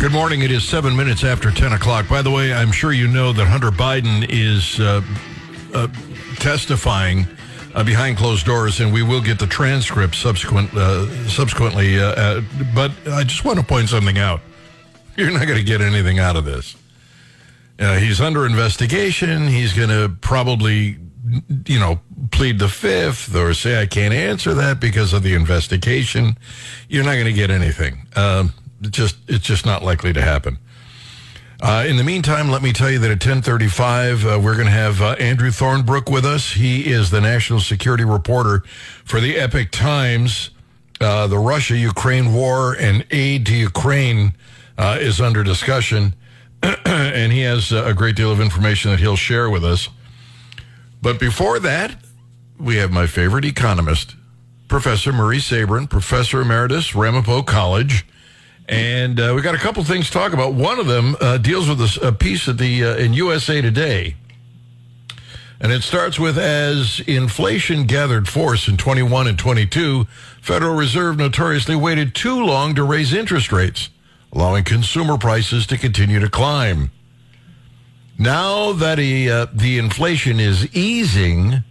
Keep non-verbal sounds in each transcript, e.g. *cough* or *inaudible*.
Good morning. It is seven minutes after 10 o'clock. By the way, I'm sure you know that Hunter Biden is uh, uh, testifying uh, behind closed doors, and we will get the transcript subsequent, uh, subsequently. Uh, uh, but I just want to point something out. You're not going to get anything out of this. he's under investigation. He's going to probably, you know, plead the fifth or say, I can't answer that because of the investigation. You're not going to get anything. Um, just it's just not likely to happen. Uh, in the meantime, let me tell you that at 1035, uh, we're going to have uh, Andrew Thornebrooke with us. He is the national security reporter for the Epic Times. Uh, the Russia-Ukraine war and aid to Ukraine uh, is under discussion, *clears throat* and he has a great deal of information that he'll share with us. But before that, we have my favorite economist, Professor Murray Sabrin, Professor Emeritus, Ramapo College. And uh, we got a couple things to talk about. One of them uh, deals with a, a piece of the uh, in USA Today, and it starts with as inflation gathered force in 21 and 22, Federal Reserve notoriously waited too long to raise interest rates, allowing consumer prices to continue to climb. Now that he, uh, the inflation is easing,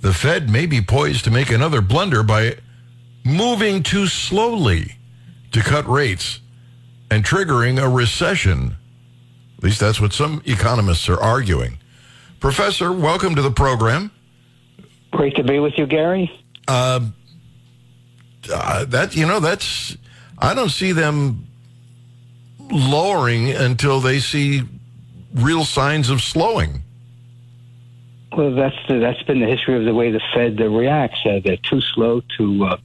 the Fed may be poised to make another blunder by moving too slowly to cut rates and triggering a recession. At least that's what some economists are arguing. Professor, welcome to the program. Great to be with you, Gary. Uh, uh, that you know, that's I don't see them lowering until they see real signs of slowing. Well, that's the, that's been the history of the way the Fed reacts. Uh, they're too slow to uh,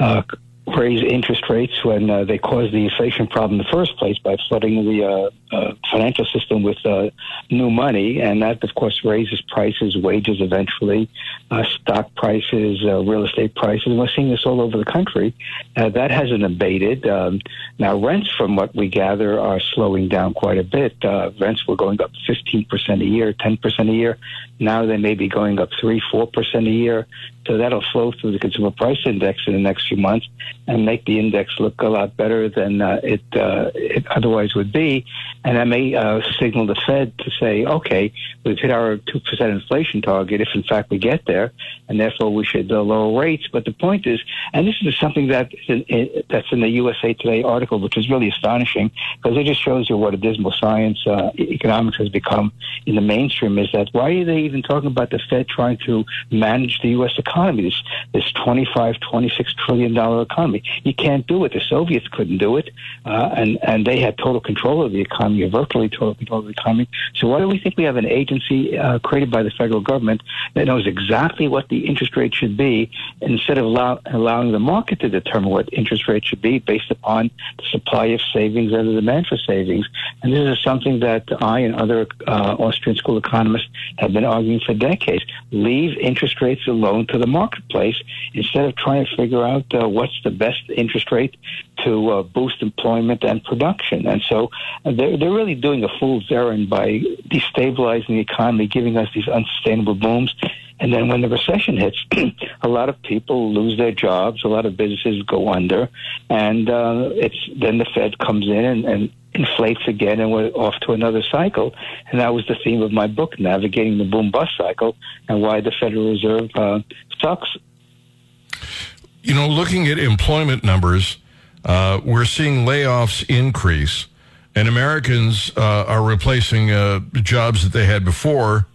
uh, raise interest rates when uh, they caused the inflation problem in the first place by flooding the uh, uh, financial system with uh, new money, and that, of course, raises prices, wages eventually, uh, stock prices, uh, real estate prices. And we're seeing this all over the country. that hasn't abated. Um, now, rents, from what we gather, are slowing down quite a bit. rents were going up 15% a year, 10% a year. Now they may be going up 3 4% a year. So that'll flow through the consumer price index in the next few months and make the index look a lot better than uh, it, uh, it otherwise would be. And that may uh, signal the Fed to say, okay, we've hit our 2% inflation target if in fact we get there, and therefore we should uh, lower rates. But the point is, and this is something that in, that's in the USA Today article, which is really astonishing because it just shows you what a dismal science uh, economics has become in the mainstream is that why are they even talking about the Fed trying to manage the U.S. economy? Economy, this, this 25, 26 trillion dollar economy. You can't do it. The Soviets couldn't do it, uh, and and they had total control of the economy, virtually total control of the economy. So why do we think we have an agency uh, created by the federal government that knows exactly what the interest rate should be, instead of allow, allowing the market to determine what interest rate should be based upon the supply of savings and the demand for savings? And this is something that I and other uh, Austrian school economists have been arguing for decades. Leave interest rates alone to the the marketplace instead of trying to figure out uh, what's the best interest rate to uh, boost employment and production. And so uh, they're, they're really doing a fool's errand by destabilizing the economy, giving us these unsustainable booms. And then when the recession hits, *clears throat* a lot of people lose their jobs, a lot of businesses go under, and uh, it's then the Fed comes in and, and inflates again and we're off to another cycle. And that was the theme of my book, Navigating the Boom Bust Cycle, and why the Federal Reserve uh, sucks. You know, looking at employment numbers, uh, we're seeing layoffs increase, and Americans uh, are replacing uh, jobs that they had before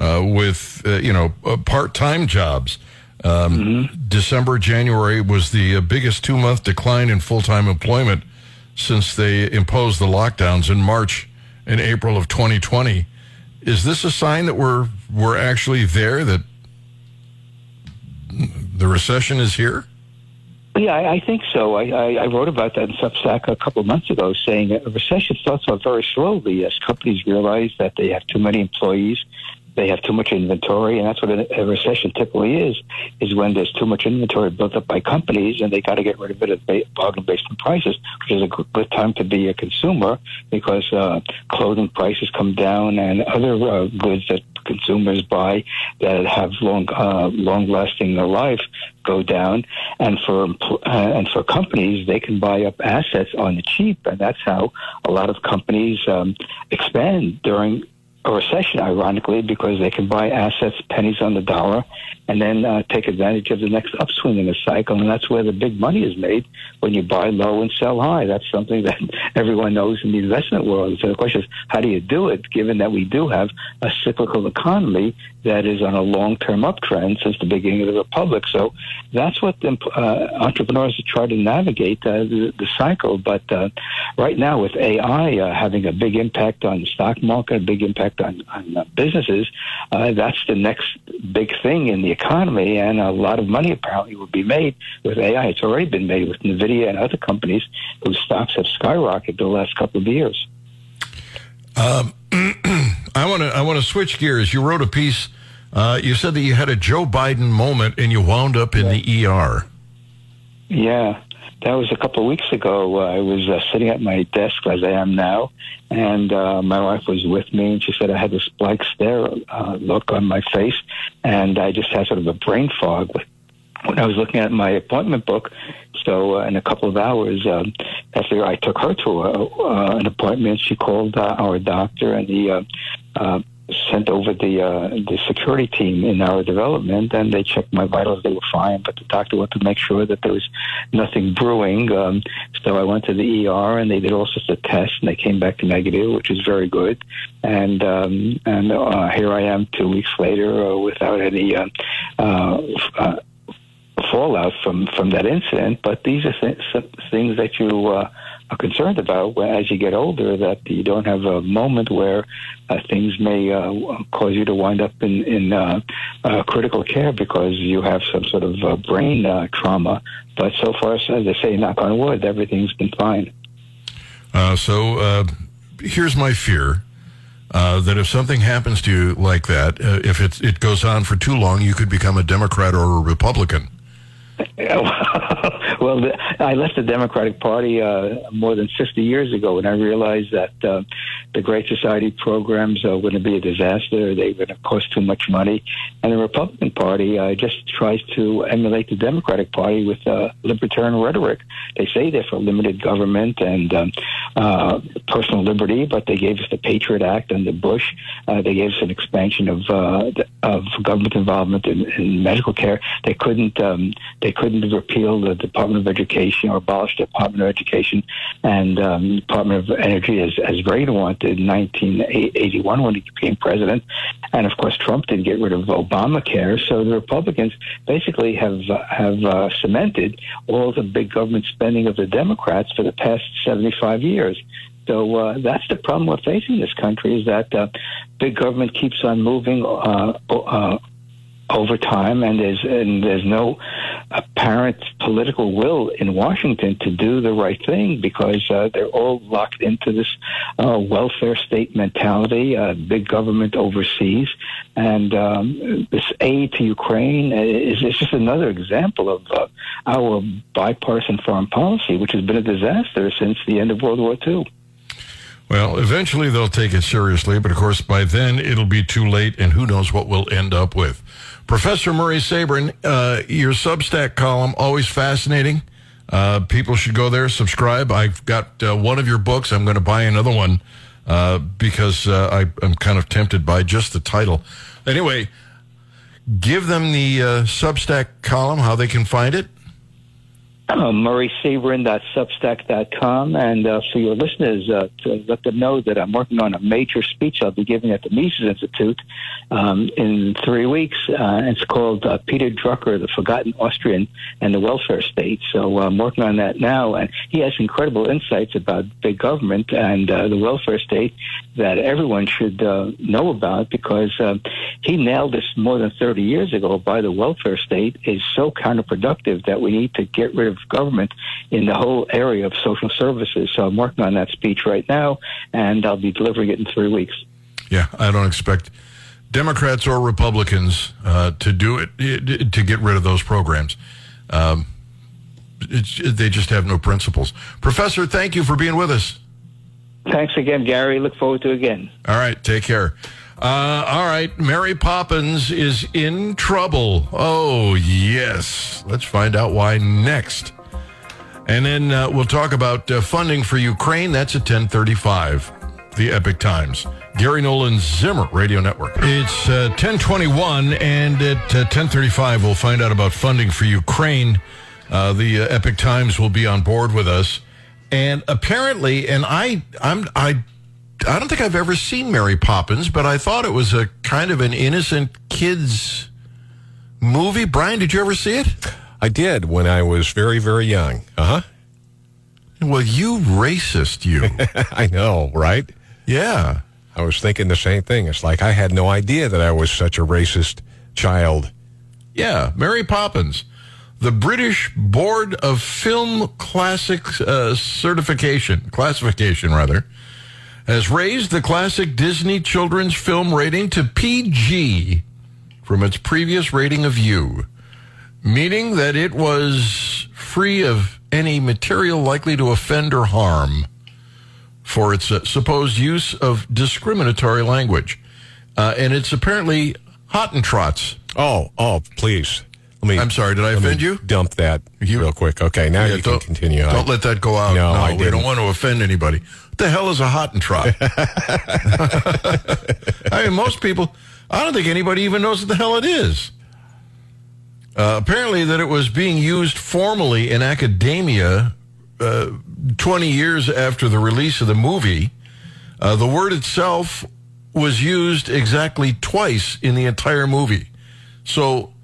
uh, with, uh, you know, part time jobs. Um, mm-hmm. December, January was the biggest two month decline in full time employment since they imposed the lockdowns in March and April of 2020. Is this a sign that we're we're actually there that the recession is here? Yeah, I, I think so. I, I, I wrote about that in Substack a couple of months ago, saying a recession starts off very slowly as companies realize that they have too many employees they have too much inventory, and that's what a, a recession typically is: is when there's too much inventory built up by companies, and they got to get rid of it at bargain based on prices, which is a good time to be a consumer because uh, clothing prices come down and other uh, goods that consumers buy that have long uh, long lasting life go down, and for uh, and for companies they can buy up assets on the cheap, and that's how a lot of companies um, expand during a recession, ironically, because they can buy assets pennies on the dollar and then uh, take advantage of the next upswing in the cycle. And that's where the big money is made when you buy low and sell high. That's something that *laughs* everyone knows in the investment world. So the question is, how do you do it, given that we do have a cyclical economy that is on a long-term uptrend since the beginning of the republic? So that's what the, uh, entrepreneurs try to navigate uh, the, the, cycle. But uh, right now, with AI uh, having a big impact on the stock market, a big impact on, on uh, businesses, that's the next big thing in the economy, and a lot of money apparently will be made with AI. It's already been made with NVIDIA and other companies whose stocks have skyrocketed the last couple of years. Um, *clears throat* I want to I want to switch gears. You wrote a piece. Uh, you said that you had a Joe Biden moment and you wound up in the ER. Yeah, that was a couple of weeks ago. Uh, I was uh, sitting at my desk as I am now, and uh, my wife was with me, and she said I had this blank stare uh, look on my face, and I just had sort of a brain fog when I was looking at my appointment book. So uh, in a couple of hours um, after I took her to a, uh, an appointment, she called uh, our doctor, and he uh, uh, sent over the uh, the security team in our development, and they checked my vitals. They were fine, but the doctor wanted to make sure that there was nothing brewing. Um, so I went to the ER, and they did all sorts of tests, and they came back negative, which is very good. And um, and uh, here I am, two weeks later, uh, without any. Uh, uh, uh, fallout from from that incident but these are th- things that you uh, are concerned about as you get older that you don't have a moment where uh, things may uh, cause you to wind up in, in uh, uh critical care because you have some sort of uh, brain uh, trauma. But so far, as I say, knock on wood, everything's been fine. so here's my fear. that if something happens to you like that, if it, it goes on for too long, you could become a Democrat or a Republican. *laughs* well, the, I left the Democratic Party uh, more than 50 years ago, and I realized that uh, the Great Society programs are going to be a disaster. They're going to cost too much money. And the Republican Party uh, just tries to emulate the Democratic Party with uh, libertarian rhetoric. They say they're for limited government and um, uh, personal liberty, but they gave us the Patriot Act under Bush. Uh, they gave us an expansion of uh, of government involvement in, in medical care. They couldn't um, they couldn't repeal the Department of Education or abolish the Department of Education and um, Department of Energy as as Reagan wanted in 1981 when he became president. And of course, Trump didn't get rid of Obamacare. So the Republicans basically have uh, have uh, cemented all the big government spending of the Democrats for the past 75 years. So uh, that's the problem we're facing in this country is that uh, big government keeps on moving uh, uh, over time, and there's and there's no apparent political will in Washington to do the right thing because uh, they're all locked into this uh, welfare state mentality, uh, big government overseas, and um, this aid to Ukraine is, is just another example of uh, our bipartisan foreign policy, which has been a disaster since the end of World War II. Well, eventually they'll take it seriously, but of course by then it'll be too late, and who knows what we'll end up with. Professor Murray Sabrin, uh, your Substack column, always fascinating. Uh, people should go there, subscribe. I've got uh, one of your books. I'm going to buy another one uh, because uh, I, am kind of tempted by just the title. Anyway, give them the uh, Substack column, how they can find it uh, murraysabrin.substack.com. And uh, for your listeners, uh, to let them know that I'm working on a major speech I'll be giving at the Mises Institute um, in three weeks. Uh, it's called uh, Peter Drucker, the Forgotten Austrian and the Welfare State. So uh, I'm working on that now. And he has incredible insights about big government and the welfare state that everyone should know about because he nailed this more than 30 years ago by the welfare state is so counterproductive that we need to get rid of government in the whole area of social services. So I'm working on that speech right now, and I'll be delivering it in three weeks. Yeah, I don't expect Democrats or Republicans, uh, to do it to get rid of those programs. Um, they just have no principles. Professor, thank you for being with us. Thanks again, Gary. Look forward to it again. All right, take care. Uh, all right, Mary Poppins is in trouble. Oh, yes. Let's find out why next. And then uh, we'll talk about uh, funding for Ukraine. That's at 1035, the Epic Times. Gary Nolan Zimmer Radio Network. It's 1021, uh, and at 1035, uh, we'll find out about funding for Ukraine. Uh, the Epic Times will be on board with us. And apparently, and I, I'm, I I don't think I've ever seen Mary Poppins, but I thought it was a kind of an innocent kids movie. Brian, did you ever see it? I did when I was very, very young. Uh huh. Well, you racist, you. *laughs* I know, right? Yeah. I was thinking the same thing. It's like I had no idea that I was such a racist child. Yeah, Mary Poppins. The British Board of Film Classics uh, Certification, classification rather, has raised the classic Disney children's film rating to PG from its previous rating of U, meaning that it was free of any material likely to offend or harm for its uh, supposed use of discriminatory language. Uh, and it's apparently Hottentots. Oh, oh, please. Let me, I'm sorry, did I offend you? Dump that you, real quick. Okay, now yeah, you can continue. Don't I, let that go out. No, no I we don't want to offend anybody. The hell is a Hottentot? *laughs* I mean, most people, I don't think anybody even knows what the hell it is. Uh, apparently, that it was being used formally in academia uh, 20 years after the release of the movie. Uh, the word itself was used exactly twice in the entire movie. So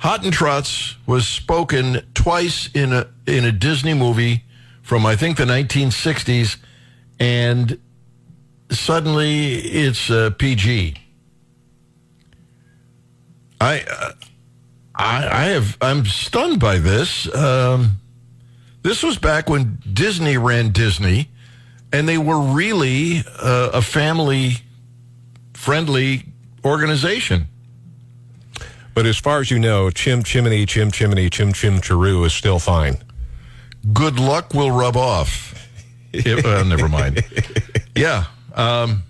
Hottentots was spoken twice in a in a Disney movie from I think the 1960s, and suddenly it's uh, PG. I, uh, I I have I'm stunned by this. Um, this was back when Disney ran Disney, and they were really uh, a family friendly organization. But as far as you know, chim chimney, chim chimney, chim chim chiru is still fine. Good luck will rub off. *laughs* it, never mind. Yeah. Um,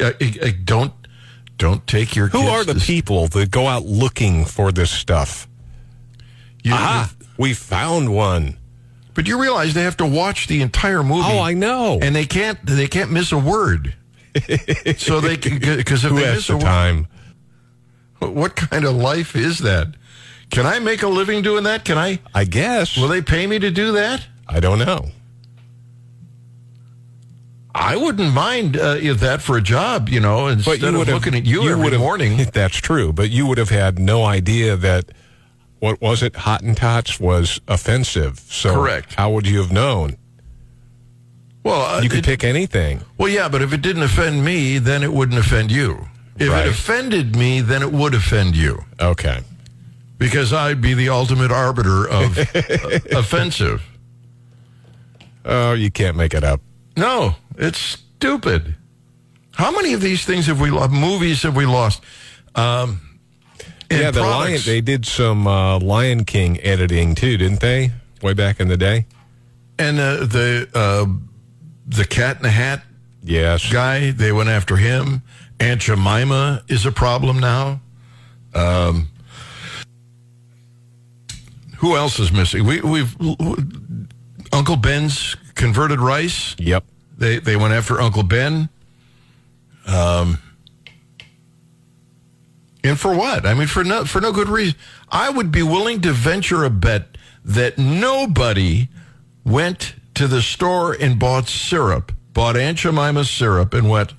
I, I don't don't take your. Who are the to... people that go out looking for this stuff? You, Aha, we found one. But you realize they have to watch the entire movie. Oh, I know. And they can't they can't miss a word. *laughs* so they because if Who they miss the a time. Word, what kind of life is that? Can I make a living doing that? Can I? I guess. Will they pay me to do that? I don't know. I wouldn't mind uh, that for a job, you know, instead you of looking at you, you every morning. *laughs* That's true, but you would have had no idea that what was it, Hottentots was offensive. So correct. How would you have known? Well, uh, you could it, pick anything. Well, yeah, but if it didn't offend me, then it wouldn't offend you. If right. it offended me, then it would offend you. Okay. Because I'd be the ultimate arbiter of *laughs* offensive. Oh, you can't make it up. No, it's stupid. How many of these things have we lost? Movies have we lost? Um, yeah, the Lion. They did some uh, Lion King editing too, didn't they? Way back in the day. And uh, the uh, the Cat in the Hat. Yes. Guy. They went after him. Aunt Jemima is a problem now. Um, who else is missing? We, we've Uncle Ben's converted rice. Yep. They they went after Uncle Ben. Um, and for what? I mean, for no for no good reason. I would be willing to venture a bet that nobody went to the store and bought syrup, bought Aunt Jemima's syrup, and went,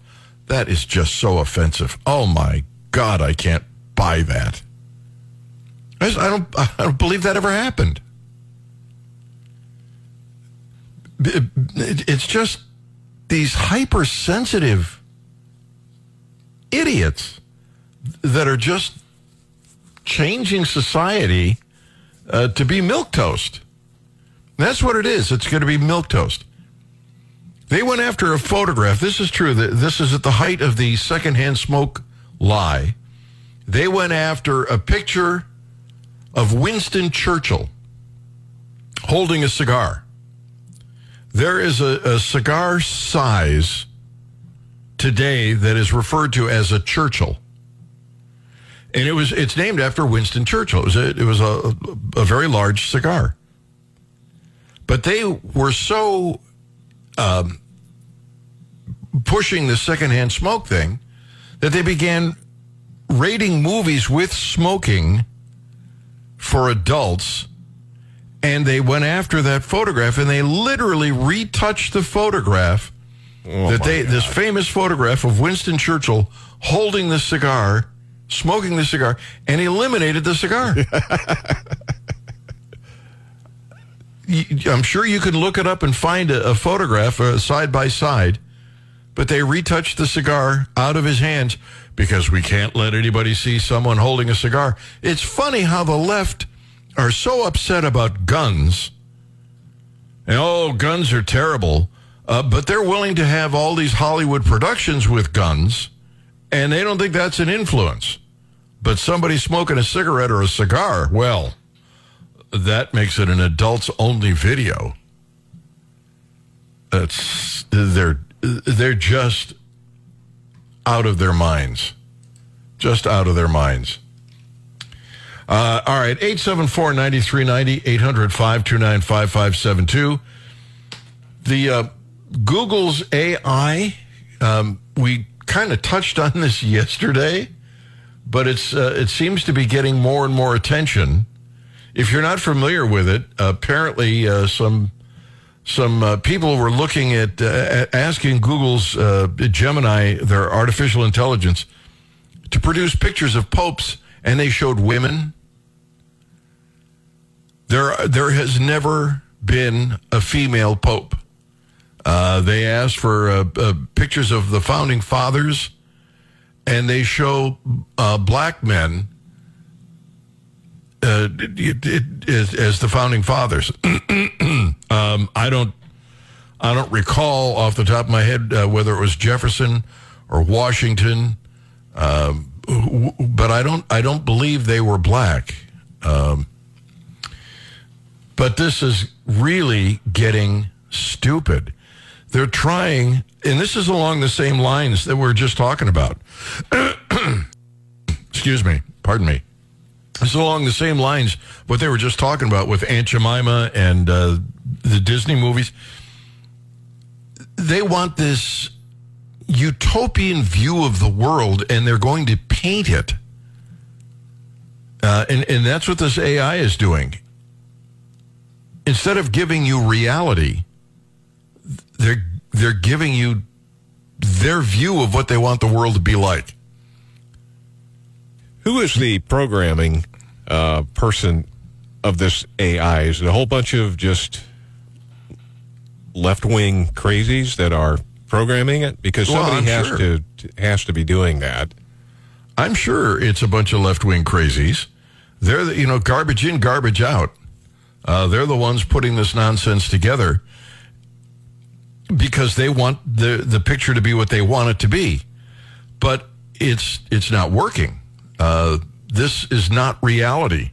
that is just so offensive. Oh my God, I can't buy that. I, don't, I don't believe that ever happened. It's just these hypersensitive idiots that are just changing society uh, to be milk toast. That's what it is. It's going to be milk toast. They went after a photograph. This is true. This is at the height of the secondhand smoke lie. They went after a picture of Winston Churchill holding a cigar. There is a, a cigar size today that is referred to as a Churchill. And it was it's named after Winston Churchill. It was a, it was a, a very large cigar. But they were so um, pushing the secondhand smoke thing that they began rating movies with smoking for adults and they went after that photograph and they literally retouched the photograph oh that they God. this famous photograph of Winston Churchill holding the cigar smoking the cigar and eliminated the cigar *laughs* I'm sure you can look it up and find a, a photograph uh, side by side, but they retouched the cigar out of his hands because we can't let anybody see someone holding a cigar. It's funny how the left are so upset about guns. And oh, guns are terrible. Uh, but they're willing to have all these Hollywood productions with guns, and they don't think that's an influence. But somebody smoking a cigarette or a cigar, well, that makes it an adults only video. That's they're they're just out of their minds. Just out of their minds. Uh, all right, 874 9390 800 529 5572. The uh, Google's AI, um, we kind of touched on this *laughs* yesterday, but it's uh, it seems to be getting more and more attention. If you're not familiar with it, apparently uh, some some uh, people were looking at uh, asking Google's uh, Gemini, their artificial intelligence, to produce pictures of popes, and they showed women. There, there has never been a female pope. Uh, they asked for uh, pictures of the founding fathers, and they show black men uh, it, it, as, as, the founding fathers. *clears throat* um, I don't, I don't recall off the top of my head uh, whether it was Jefferson or Washington, um, but I don't, I don't believe they were black. Um, but this is really getting stupid. They're trying, and this is along the same lines that we're just talking about. *clears throat* Excuse me, pardon me. It's along the same lines what they were just talking about with Aunt Jemima and uh, the Disney movies. They want this utopian view of the world, and they're going to paint it. Uh, and, and that's what this AI is doing. Instead of giving you reality, they're, they're giving you their view of what they want the world to be like. Who is the programming uh, person of this AI? Is it a whole bunch of just left wing crazies that are programming it? Because somebody has sure. to has to be doing that. I'm sure it's a bunch of left wing crazies. They're the, you know garbage in, garbage out. Uh, they're the ones putting this nonsense together because they want the the picture to be what they want it to be, but it's it's not working. Uh, this is not reality.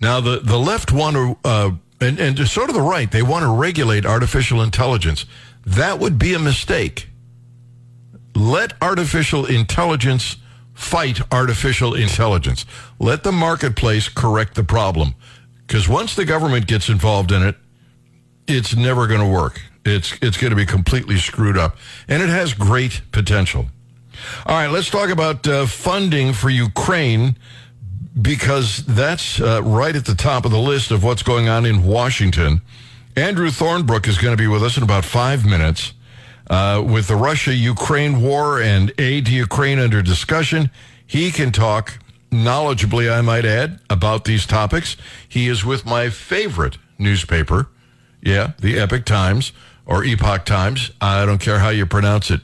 Now, the, the left want to, uh, and, and so do the right, they want to regulate artificial intelligence. That would be a mistake. Let artificial intelligence fight artificial intelligence. Let the marketplace correct the problem. Because once the government gets involved in it, it's never going to work. It's, it's going to be completely screwed up. And it has great potential. All right, let's talk about uh, funding for Ukraine because that's uh, right at the top of the list of what's going on in Washington. Andrew Thornebrooke is going to be with us in about five minutes. Uh, with the Russia Ukraine war and aid to Ukraine under discussion, he can talk knowledgeably, I might add, about these topics. He is with my favorite newspaper. Yeah, the Epic Times or Epoch Times. I don't care how you pronounce it.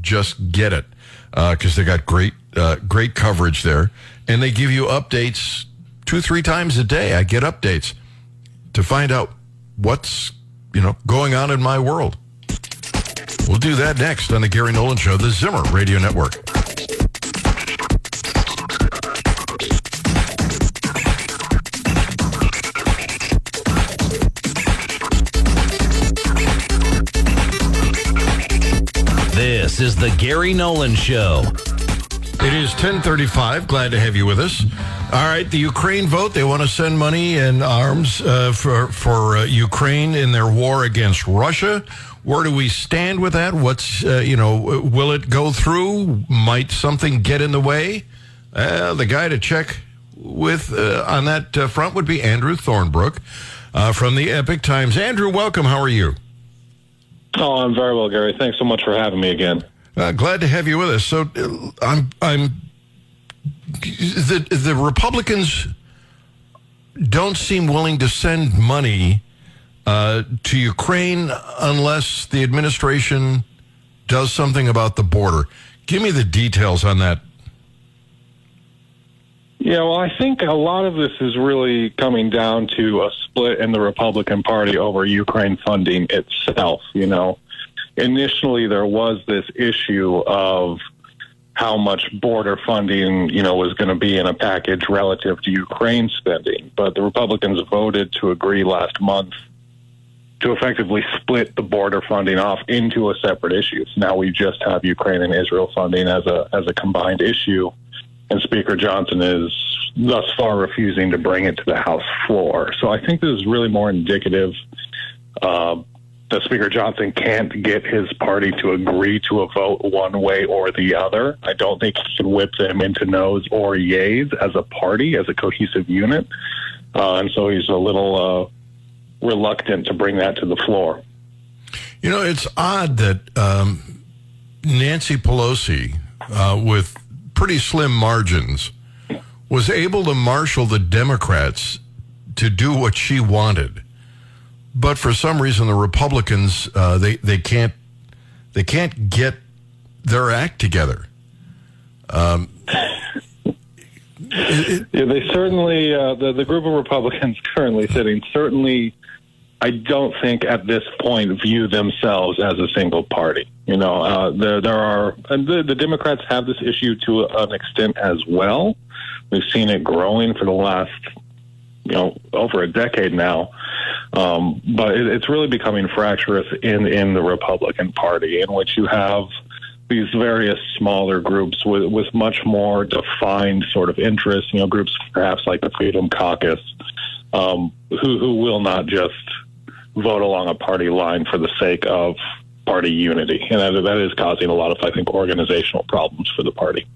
Just get it because uh, they got great uh, great coverage there, and they give you updates two three times a day. I get updates to find out what's you know going on in my world. We'll do that next on the Gary Nolan Show, the Zimmer Radio Network. Is the Gary Nolan Show. It is 1035. Glad to have you with us. All right, the Ukraine vote. They want to send money and arms uh, for, for uh, Ukraine in their war against Russia. Where do we stand with that? What's, uh, you know, will it go through? Might something get in the way? Uh, the guy to check with uh, on that uh, front would be Andrew Thornebrooke from the Epic Times. Andrew, welcome. How are you? Oh, I'm very well, Gary. Thanks so much for having me again. Uh, glad to have you with us. So, uh, I'm I'm the the Republicans don't seem willing to send money uh, to Ukraine unless the administration does something about the border. Give me the details on that. Yeah, well, I think a lot of this is really coming down to a split in the Republican Party over Ukraine funding itself. You know, initially there was this issue of how much border funding, you know, was going to be in a package relative to Ukraine spending. But the Republicans voted to agree last month to effectively split the border funding off into a separate issue. So now we just have Ukraine and Israel funding as a as a combined issue, and Speaker Johnson is thus far refusing to bring it to the House floor. So I think this is really more indicative uh, that Speaker Johnson can't get his party to agree to a vote one way or the other. I don't think he can whip them into no's or yays as a party, as a cohesive unit. Uh, and so he's a little uh, reluctant to bring that to the floor. You know, it's odd that um, Nancy Pelosi, uh, with pretty slim margins, was able to marshal the Democrats to do what she wanted but for some reason the Republicans uh, they they can't they can't get their act together. Um, yeah, they certainly uh, the the group of Republicans *laughs* currently sitting certainly. I don't think at this point view themselves as a single party. You know, uh, there there are and the, the Democrats have this issue to an extent as well. We've seen it growing for the last you know over a decade now. Um, but it, it's really becoming fractious in in the Republican Party, in which you have these various smaller groups with with much more defined sort of interests. You know, groups perhaps like the Freedom Caucus, um, who who will not just vote along a party line for the sake of party unity, and that, that is causing a lot of, I think, organizational problems for the party.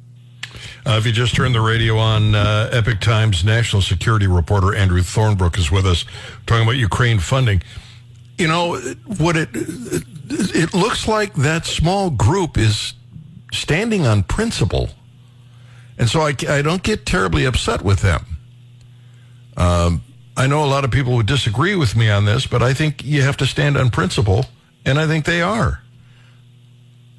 Uh, if you just turned the radio on, uh, Epoch Times national security reporter Andrew Thornebrooke is with us talking about Ukraine funding. You know, what it it looks like that small group is standing on principle. And so I, I don't get terribly upset with them. Um, I know a lot of people would disagree with me on this, but I think you have to stand on principle, and I think they are.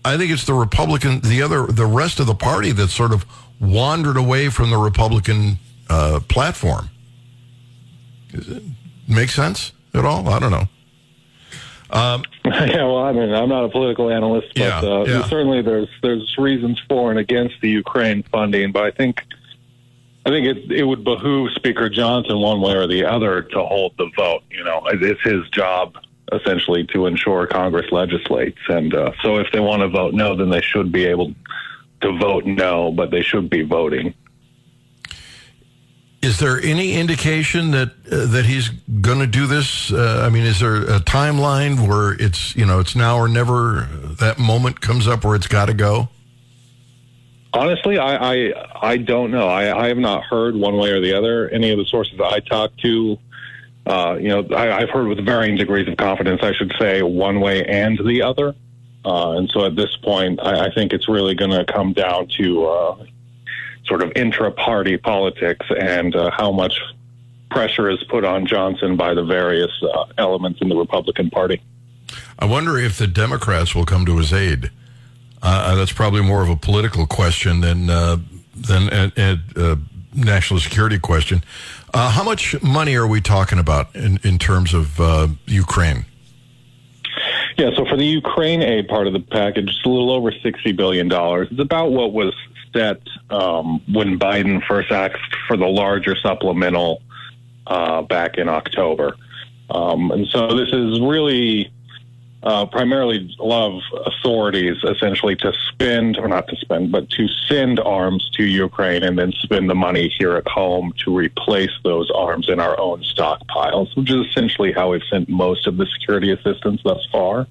I think it's the Republican, the other, the rest of the party that sort of wandered away from the Republican uh, platform. Does it make sense at all? I don't know. Um, *laughs* yeah, well, I mean, I'm not a political analyst, but yeah, uh, yeah. certainly there's there's reasons for and against the Ukraine funding. But I think I think it it would behoove Speaker Johnson one way or the other to hold the vote. You know, it's his job essentially to ensure Congress legislates, and uh, so if they want to vote no, then they should be able to vote no, but they should be voting. Is there any indication that uh, that he's going to do this? Uh, I mean, is there a timeline where it's you know it's now or never? That moment comes up where it's got to go. Honestly, I, I I don't know. I, I have not heard one way or the other. Any of the sources I talked to, uh, you know, I, I've heard with varying degrees of confidence. I should say one way and the other. Uh, and so at this point, I, I think it's really going to come down to uh, sort of intra-party politics and uh, how much pressure is put on Johnson by the various uh, elements in the Republican Party. I wonder if the Democrats will come to his aid. Uh, that's probably more of a political question than than a, a, national security question. How much money are we talking about in, in terms of Ukraine? Yeah, so for the Ukraine aid part of the package, it's a little over $60 billion. It's about what was set um, when Biden first asked for the larger supplemental uh, back in October. Um, and so this is really uh, primarily of authorities essentially to spend, or not to spend, but to send arms to Ukraine and then spend the money here at home to replace those arms in our own stockpiles, which is essentially how we've sent most of the security assistance thus far.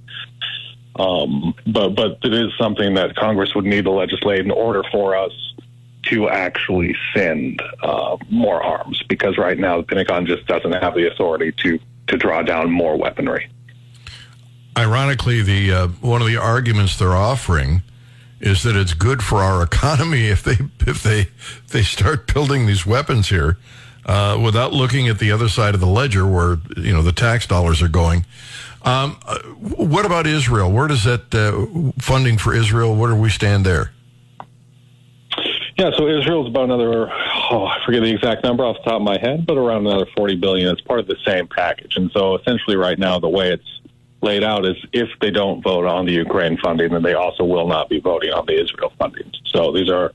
Um, but but it is something that Congress would need to legislate in order for us to actually send uh, more arms, because right now the Pentagon just doesn't have the authority to to draw down more weaponry. Ironically, the uh, one of the arguments they're offering is that it's good for our *laughs* economy if they if they if they start building these weapons here uh, without looking at the other side of the ledger where you know the tax dollars are going. Um, uh, what about Israel? Where does that uh, funding for Israel? Where do we stand there? Yeah, so Israel's about another oh, I forget the exact number off the top of my head, but around another 40 billion. It's part of the same package. And so essentially right now the way it's laid out is if they don't vote on the Ukraine funding, then they also will not be voting on the Israel funding. So these are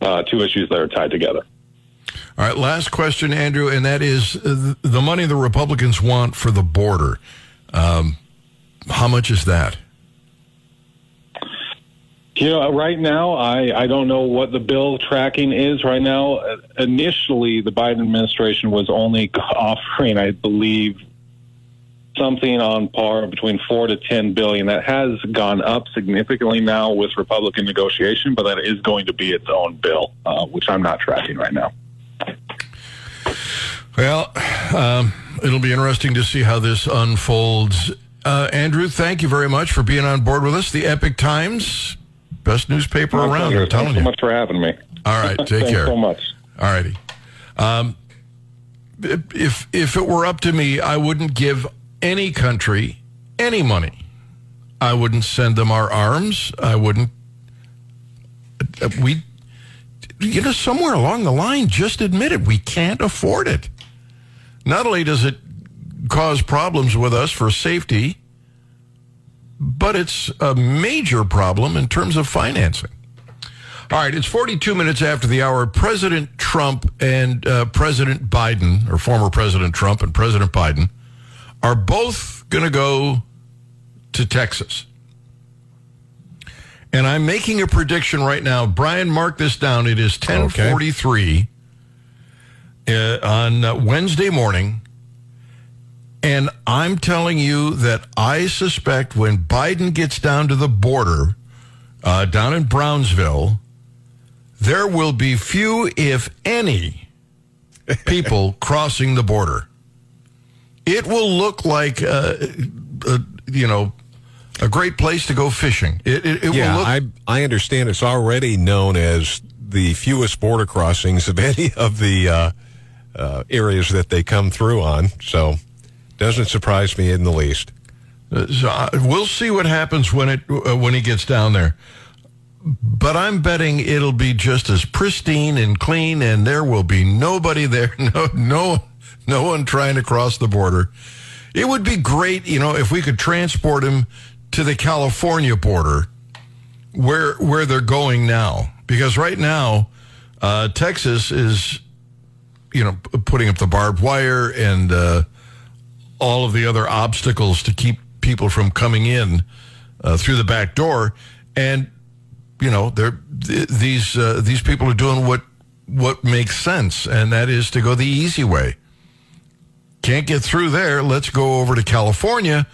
uh, two issues that are tied together. All right, last question, Andrew, and that is uh, the money the Republicans want for the border. Um, how much is that? You know, right now, I, I don't know what the bill tracking is right now. Uh, initially, the Biden administration was only *laughs* offering, I believe, something on par between four to ten billion. That has gone up significantly now with Republican negotiation, but that is going to be its own bill, uh, which I'm not tracking right now. Well, um, it'll be interesting to see how this unfolds. Uh, Andrew, thank you very much for being on board with us. The Epic Times, best newspaper My around. pleasure. I'm telling Thanks so you. much for having me. All right, *laughs* take Thanks care. so much. All righty. Um, if if it were up to me, I wouldn't give any country any money. I wouldn't send them our arms. I wouldn't. We, you know, somewhere along the line, just admit it. we can't afford it. Not only does it cause problems with us for safety, but it's a major problem in terms of financing. All right, it's 42 minutes after the hour. President Trump and uh, President Biden, or former President Trump and President Biden, are both going to go to Texas. And I'm making a prediction right now. Brian, mark this down. It is 1043 uh, on uh, Wednesday morning. And I'm telling you that I suspect when Biden gets down to the border, uh, down in Brownsville, there will be few, if any, *laughs* people crossing the border. It will look like, uh, uh, you know, a great place to go fishing. It, it, it Yeah, will look. I I understand it's already known as the fewest border crossings of *laughs* any of the uh, uh, areas that they come through on. So doesn't surprise me in the least. Uh, so I, we'll see what happens when it uh, when he gets down there. But I'm betting it'll be just as pristine and clean, and there will be nobody there. *laughs* No, no, no one trying to cross the border. It would be great, you know, if we could transport him to the California border, where where they're going now. Because right now, uh, Texas is, you know, putting up the barbed wire and. Uh, all of the other obstacles to keep people from coming in uh, through the back door, and you know, they're th- these uh, these people are doing what what makes sense, and that is to go the easy way. Can't get through there. Let's go over to California,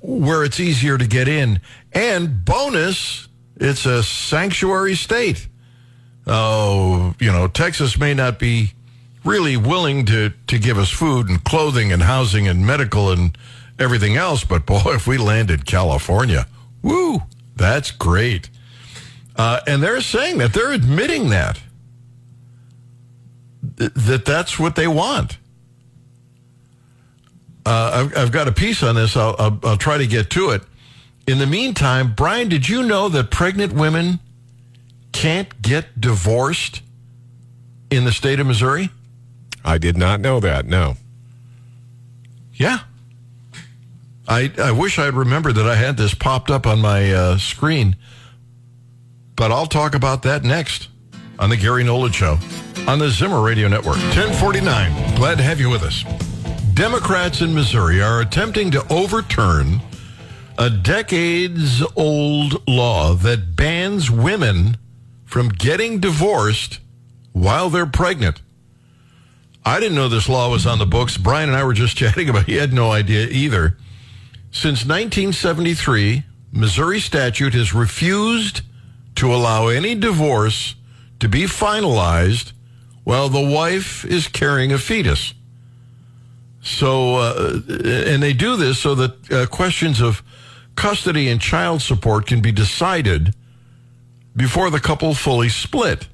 where it's easier to get in. And bonus, it's a sanctuary state. Oh, you know, Texas may not be really willing to to give us food and clothing and housing and medical and everything else, but boy, *laughs* if we landed California, woo, that's great. Uh, and they're saying that they're admitting that Th- that that's what they want. Uh, I've, I've got a piece on this. I'll, I'll, I'll try to get to it. In the meantime, Brian, did you know that pregnant women can't get divorced in the state of Missouri? I did not know that. No. Yeah. I, I wish I'd remembered that I had this popped up on my uh, screen, but I'll talk about that next on the Gary Nolan Show on the Zimmer Radio Network. 1049. Glad to have you with us. Democrats in Missouri are attempting to overturn a decades old law that bans women from getting divorced while they're pregnant. I didn't know this law was on the books. Brian and I were just *laughs* chatting about it. He had no idea either. Since 1973, Missouri statute has refused to allow any divorce to be finalized while the wife is carrying a fetus. So, uh, and they do this so that uh, questions of custody and child support can be decided before the couple fully split.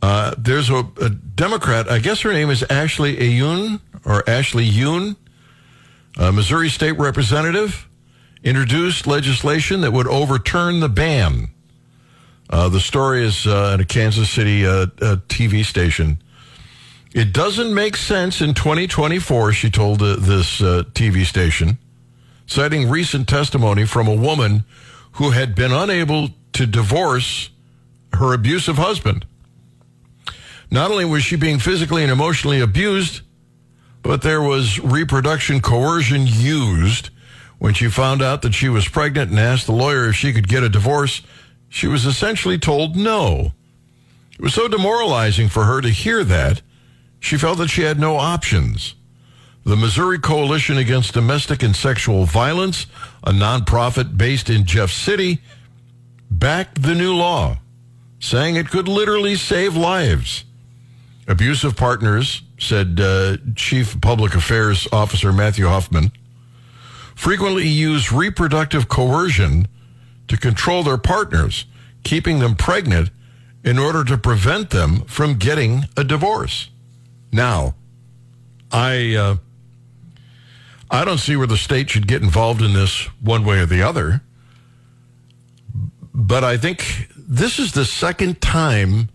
Uh, there's a, a, Democrat, I guess her name is Ashley Ayun or Ashley Yoon, Missouri state representative, introduced legislation that would overturn the ban. Uh, the story is uh, at a Kansas City uh, TV station. It doesn't make sense in 2024, she told uh, this uh, TV station, citing recent testimony from a woman who had been unable to divorce her abusive husband. Not only was she being physically and emotionally abused, but there was reproduction coercion used. When she found out that she was pregnant and asked the lawyer if she could get a divorce, she was essentially told no. It was so demoralizing for her to hear that, she felt that she had no options. The Missouri Coalition Against Domestic and Sexual Violence, a nonprofit based in Jeff City, backed the new law, saying it could literally save lives. Abusive partners, said uh, Chief Public Affairs Officer Matthew Huffman, frequently use reproductive coercion to control their partners, keeping them pregnant in order to prevent them from getting a divorce. Now, I uh, I don't see where the state should get involved in this one way or the other, but I think this is the second time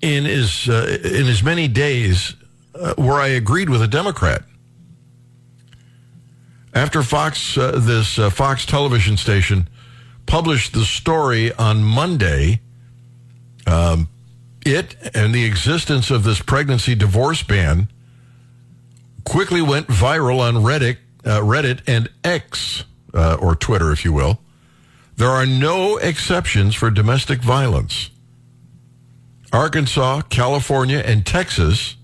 in as uh, in as many days uh, where I agreed with a Democrat. After Fox, uh, this uh, Fox television station published the story on Monday, um, it and the existence of this pregnancy divorce ban quickly went viral on Reddit, uh, Reddit and X, uh, or Twitter, if you will. There are no exceptions for domestic violence. Arkansas, California, and Texas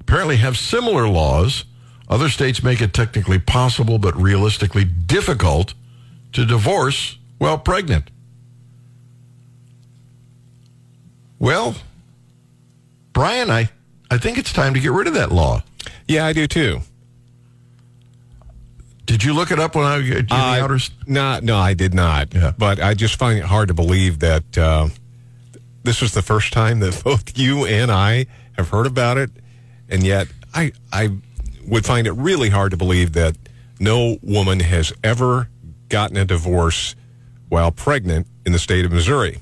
apparently have similar laws. Other states make it technically possible, but realistically difficult to divorce while pregnant. Well, Brian, I, I think it's time to get rid of that law. Yeah, I do too. Did you look it up when I did the Uh, outer? No, no, I did not. Yeah. But I just find it hard to believe that uh, this was the first time that *laughs* both you and I have heard about it, and yet I I would find it really hard to believe that no woman has ever gotten a divorce while pregnant in the state of Missouri.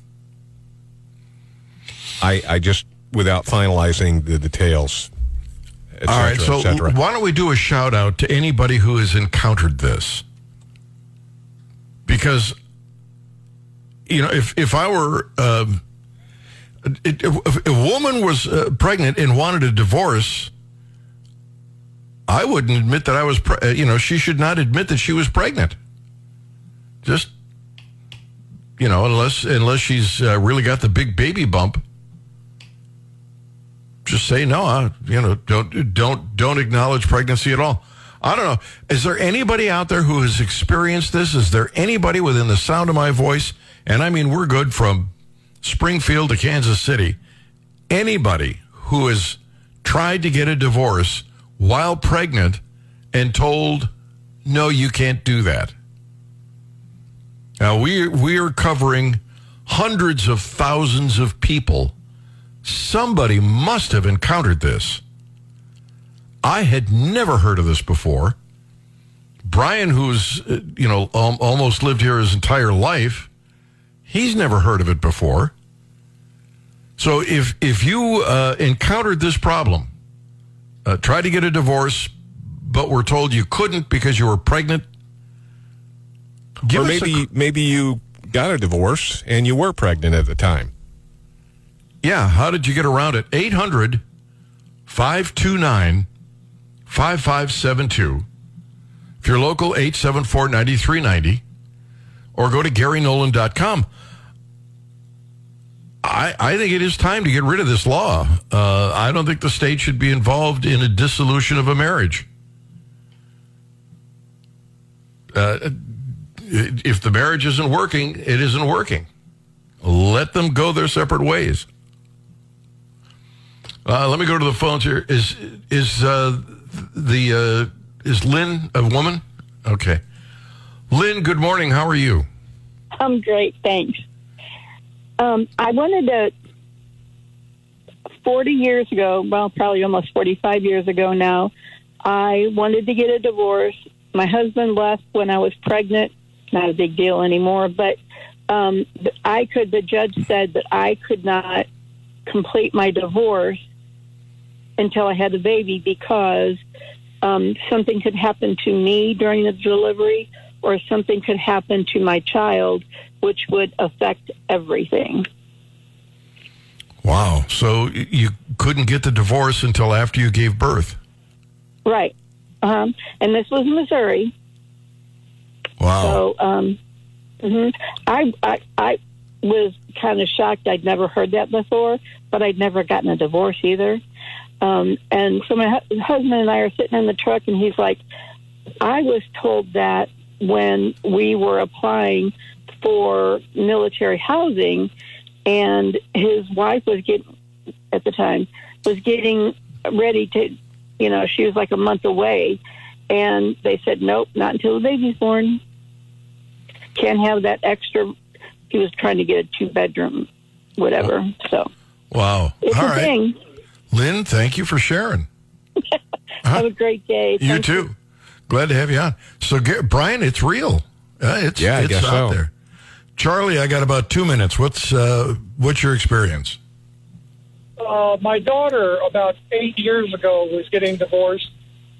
I I just without finalizing the details. Et All right, so why don't we do a shout out to anybody who has encountered this? Because, you know, if if I were um, it, if a woman was uh, pregnant and wanted a divorce, I wouldn't admit that I was. Pre- uh, you know, she should not admit that she was pregnant. Just, you know, unless unless she's uh, really got the big baby bump just say no. I, you know, don't don't don't acknowledge pregnancy at all. I don't know. Is there anybody out there who has experienced this? Is there anybody within the sound of my voice? And I mean, we're good from Springfield to Kansas City. Anybody who has tried to get a divorce while pregnant and told, "No, you can't do that." Now we we are covering hundreds of thousands of people somebody must have encountered this. I had never heard of this before. Brian, who's, uh, you know, al- almost lived here his entire life, he's never heard of it before. So if, if you uh, encountered this problem, uh, try to get a divorce but were told you couldn't because you were pregnant? Give or us a- maybe maybe you got a divorce and you were pregnant at the time. Yeah, how did you get around it? 800 529 5572. If you're local, 874 9390. Or go to GaryNolan.com. I, I think it is time to get rid of this law. Uh, I don't think the state should be involved in a dissolution of a marriage. Uh, if the marriage isn't working, it isn't working. Let them go their separate ways. Uh, let me go to the phones here. Is is uh, the uh, is Lynn a woman? Okay, Lynn. Good morning. How are you? I'm great, thanks. Um, I wanted to. Forty years ago, well, probably almost forty-five years ago now, I wanted to get a divorce. My husband left when I was pregnant. Not a big deal anymore, but um, I could. The judge said that I could not complete my divorce until I had the baby because um, something could happen to me during the delivery or something could happen to my child, which would affect everything. Wow. So you couldn't get the divorce until after you gave birth. Right. Um, and this was Missouri. Wow. So um, hmm I, I, I was kind of shocked. I'd never heard that before, but I'd never gotten a divorce either. Um, and so my hu- husband and I are sitting in the truck, and he's like, I was told that when we were applying for military housing, and his wife was getting, at the time, was getting ready to, you know, she was like a month away. And they said, nope, not until the baby's born. Can't have that extra. He was trying to get a two bedroom, whatever. So wow. it's All a right. thing. Lynn, thank you for sharing. *laughs* Have a great day. You Thank too. Glad to have you on. So, Gar- Brian, it's real. Uh, it's Yeah, I it's guess out so. there. Charlie, I got about two minutes. What's uh, what's your experience? uh, my daughter about eight years ago was getting divorced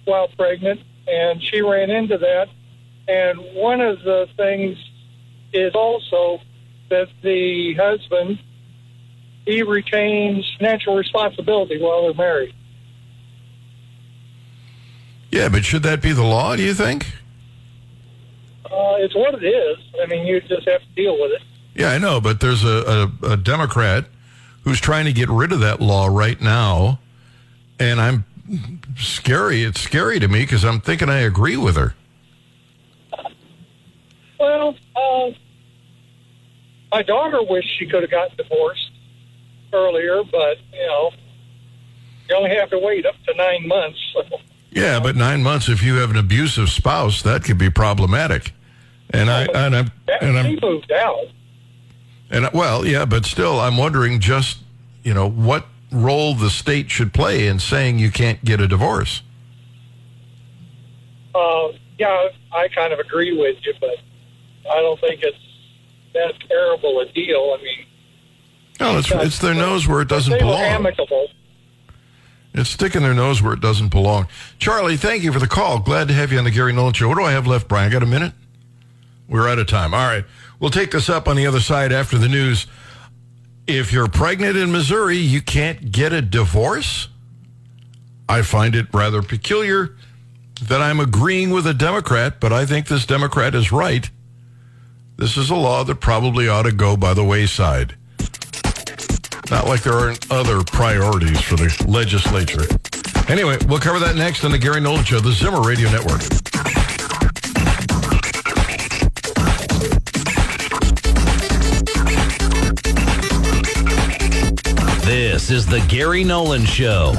while pregnant, and she ran into that. And one of the things is also that the husband he retains financial responsibility while they're married. Yeah, but should that be the law? Do you think? Uh, it's what it is. I mean, you just have to deal with it. Yeah, I know, but there's a, a, a Democrat who's trying to get rid of that law right now, and I'm scary. It's scary to me because I'm thinking I agree with her. Well, uh, my daughter wished she could have gotten divorced earlier, but you know, you only have to wait up to nine months. Yeah, but nine months if you have an abusive spouse, that could be problematic. And I and I'm and I'm moved out. and well, yeah, but still, I'm wondering just you know what role the state should play in saying you can't get a divorce. Uh, yeah, I kind of agree with you, but I don't think it's that terrible a deal. I mean, No, it's it's their nose where it doesn't belong. amicable. It's sticking their nose where it doesn't belong. Charlie, thank you for the call. Glad to have you on the Gary Nolan Show. What do I have left, Brian? Got a minute? We're out of time. All right. We'll take this up on the other side after the news. If you're pregnant in Missouri, you can't get a divorce? I find it rather peculiar that I'm agreeing with a Democrat, but I think this Democrat is right. This is a law that probably ought to go by the wayside. Not like there aren't other priorities for the legislature. Anyway, we'll cover that next on the Gary Nolan Show, the Zimmer Radio Network. This is the Gary Nolan Show.